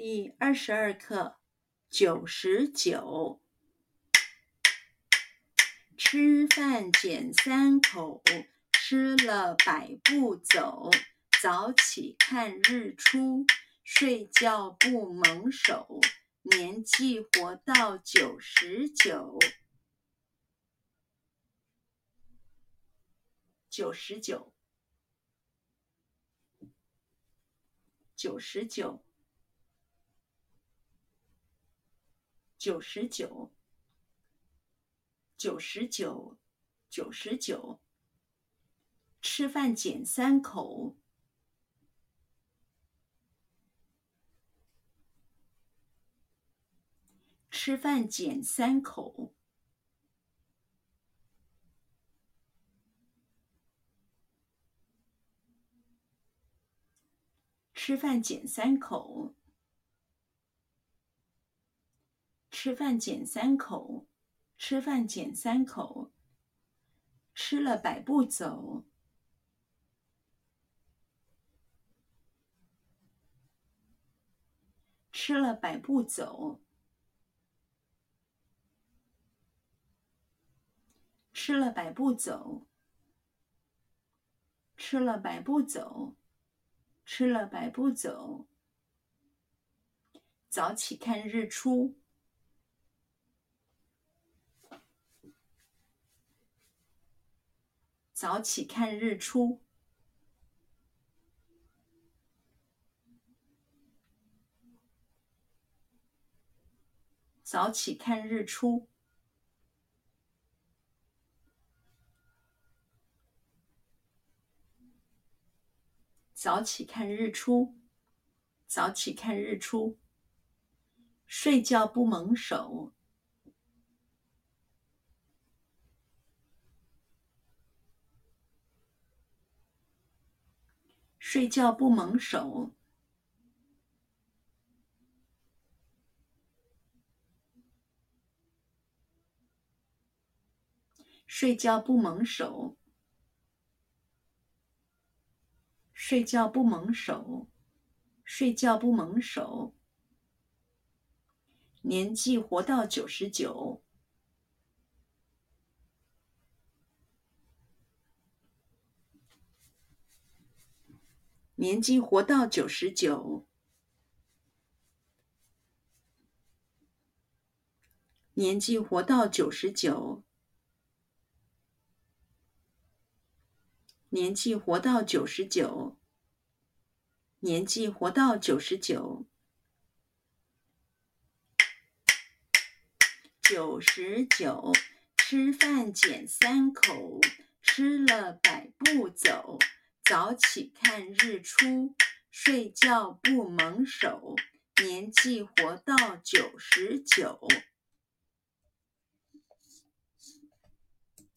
第二十二课九十九。吃饭捡三口，吃了百步走。早起看日出，睡觉不蒙手。年纪活到九十九。九十九。九十九。九十九，九十九，九十九。吃饭捡三口，吃饭捡三口，吃饭捡三口。吃饭捡三口，吃饭捡三口，吃了百步走，吃了百步走，吃了百步走，吃了百步走，吃了百步走，早起看日出。早起看日出，早起看日出，早起看日出，早起看日出，睡觉不蒙手。睡觉不蒙手，睡觉不蒙手，睡觉不蒙手，睡觉不蒙手。年纪活到九十九。年纪活到九十九，年纪活到九十九，年纪活到九十九，年纪活到九十九，九十九，吃饭捡三口，吃了百步走。早起看日出，睡觉不蒙手，年纪活到九十九。